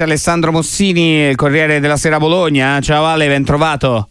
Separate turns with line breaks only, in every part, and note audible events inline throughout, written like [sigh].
Alessandro Mossini, Corriere della Sera Bologna. Ciao Ale, ben trovato.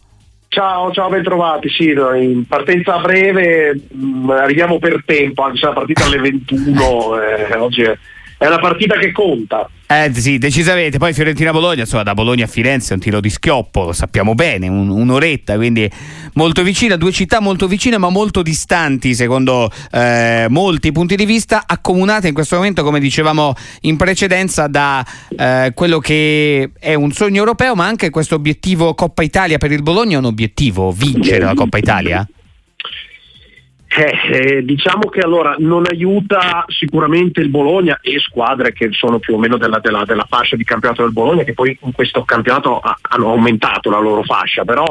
Ciao, ciao, ben trovati. Sì, in partenza breve mm, arriviamo per tempo, anche se la partita alle 21, eh, oggi è, è una partita che conta.
Eh sì, decisamente. Poi Fiorentina-Bologna, insomma, da Bologna a Firenze è un tiro di schioppo, lo sappiamo bene, un, un'oretta, quindi molto vicina, due città molto vicine ma molto distanti secondo eh, molti punti di vista, accomunate in questo momento, come dicevamo in precedenza, da eh, quello che è un sogno europeo, ma anche questo obiettivo Coppa Italia per il Bologna è un obiettivo, vincere la Coppa Italia?
Eh, eh, diciamo che allora non aiuta sicuramente il Bologna e squadre che sono più o meno della, della, della fascia di campionato del Bologna che poi in questo campionato ha, hanno aumentato la loro fascia, però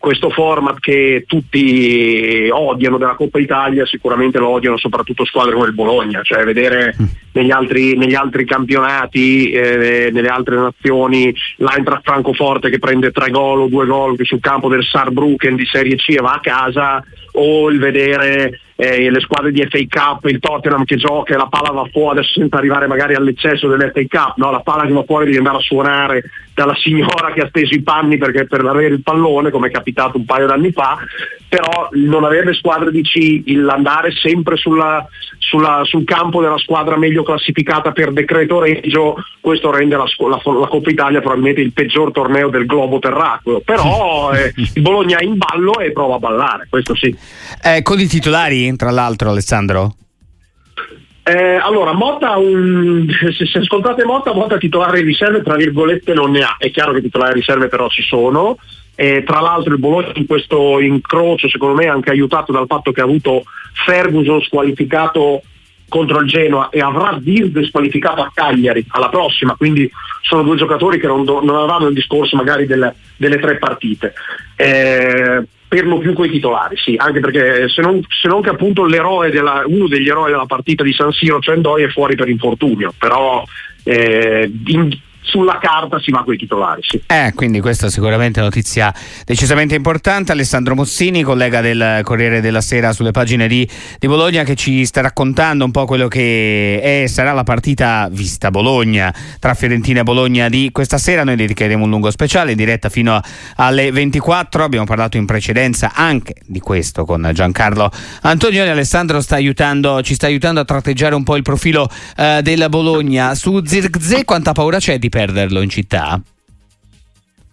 questo format che tutti odiano della Coppa Italia sicuramente lo odiano soprattutto squadre come il Bologna, cioè vedere mm. negli, altri, negli altri campionati, eh, nelle altre nazioni, l'Eintracht Francoforte che prende tre gol o due gol sul campo del Saarbrücken di Serie C e va a casa, o il vedere eh, le squadre di FA Cup, il Tottenham che gioca e la palla va fuori, adesso senza arrivare magari all'eccesso dell'FA Cup, no? la palla che va fuori devi andare a suonare dalla signora che ha steso i panni perché per avere il pallone, come è capitato un paio d'anni fa, però non avere le squadre di C, l'andare sempre sulla, sulla, sul campo della squadra meglio classificata per decreto reggio, questo rende la, la, la, Coppa Italia probabilmente il peggior torneo del globo terracqueo, però [laughs] eh, il Bologna è in ballo e prova a ballare, questo sì.
Eh, con i titolari, tra l'altro Alessandro?
Eh, allora, Motta, un, se, se ascoltate Motta, Motta titolare riserve, tra virgolette, non ne ha. È chiaro che titolari riserve però ci sono. Eh, tra l'altro il Bologna in questo incrocio, secondo me, è anche aiutato dal fatto che ha avuto Ferguson squalificato contro il Genoa e avrà Dirde squalificato a Cagliari alla prossima, quindi sono due giocatori che non, non avranno il discorso magari delle, delle tre partite. Eh, per lo più coi titolari, sì, anche perché se non, se non che appunto della, uno degli eroi della partita di San Siro, Cendoi, è fuori per infortunio, però eh, in, sulla carta si va con i titolari. Sì.
Eh, quindi questa è sicuramente notizia decisamente importante. Alessandro Mossini, collega del Corriere della Sera sulle pagine di, di Bologna, che ci sta raccontando un po' quello che è, sarà la partita vista Bologna tra Fiorentina e Bologna di questa sera. Noi dedicheremo un lungo speciale in diretta fino alle 24. Abbiamo parlato in precedenza anche di questo con Giancarlo Antonioni. Alessandro sta aiutando, ci sta aiutando a tratteggiare un po' il profilo eh, della Bologna. Su Zirkzee quanta paura c'è di perderlo in città?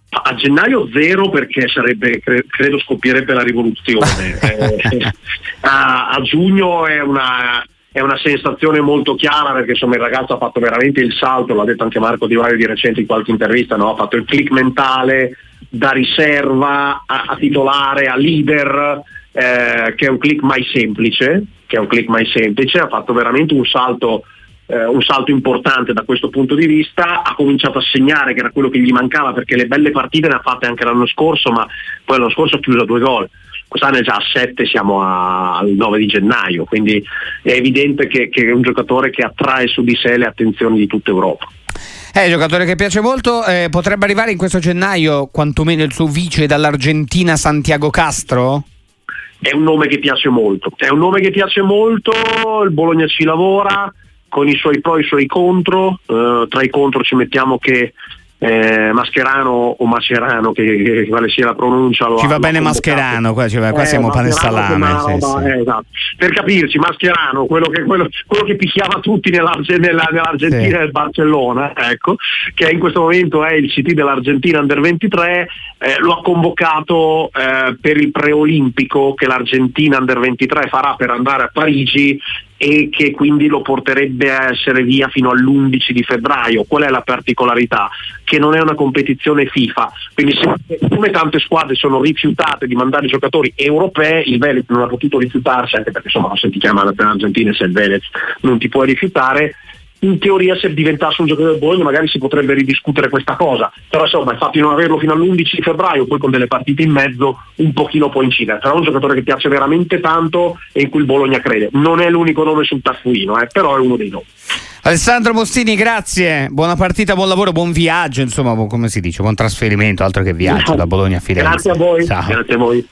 A gennaio zero perché sarebbe, credo scoppierebbe la rivoluzione. [laughs] eh, [laughs] a, a, giugno è una, è una, sensazione molto chiara perché insomma il ragazzo ha fatto veramente il salto, l'ha detto anche Marco Di Vario di recente in qualche intervista, no? ha fatto il click mentale da riserva a, a titolare, a leader, eh, che è un click mai semplice, che è un click mai semplice, ha fatto veramente un salto eh, un salto importante da questo punto di vista, ha cominciato a segnare che era quello che gli mancava perché le belle partite ne ha fatte anche l'anno scorso, ma poi l'anno scorso ha chiuso a due gol. Quest'anno è già a 7, siamo a, al 9 di gennaio, quindi è evidente che, che, è un giocatore che attrae su di sé le attenzioni di tutta Europa.
È un giocatore che piace molto, eh, potrebbe arrivare in questo gennaio quantomeno il suo vice dall'Argentina Santiago Castro?
È un nome che piace molto, è un nome che piace molto, il Bologna ci lavora, con i suoi pro e i suoi contro, eh, tra i contro ci mettiamo che eh, Mascherano o Mascherano, che, che, quale sia la pronuncia.
Ci va bene Mascherano, qua, cioè, qua eh, siamo pane e salame. Sì, sì.
Eh, esatto. Per capirci, Mascherano, quello che, quello, quello che picchiava tutti nell'Argentina, nell'Argentina sì. e nel Barcellona, ecco, che in questo momento è il CT dell'Argentina Under 23, eh, lo ha convocato eh, per il preolimpico che l'Argentina Under 23 farà per andare a Parigi e che quindi lo porterebbe a essere via fino all'11 di febbraio. Qual è la particolarità? Che non è una competizione FIFA, quindi se, come tante squadre sono rifiutate di mandare giocatori europei, il Veneto non ha potuto rifiutarsi, anche perché insomma se ti chiama l'Argentina e se il Veneto non ti puoi rifiutare, in teoria se diventasse un giocatore del Bologna magari si potrebbe ridiscutere questa cosa, però insomma il fatto di non averlo fino all'11 di febbraio, poi con delle partite in mezzo, un pochino può incidere, è un giocatore che piace veramente tanto e in cui il Bologna crede. Non è l'unico nome sul taccuino, eh, però è uno dei nomi.
Alessandro Mostini, grazie, buona partita, buon lavoro, buon viaggio, insomma, come si dice, buon trasferimento, altro che viaggio [laughs] da Bologna a Firenze.
Grazie a voi. Ciao. Grazie a voi.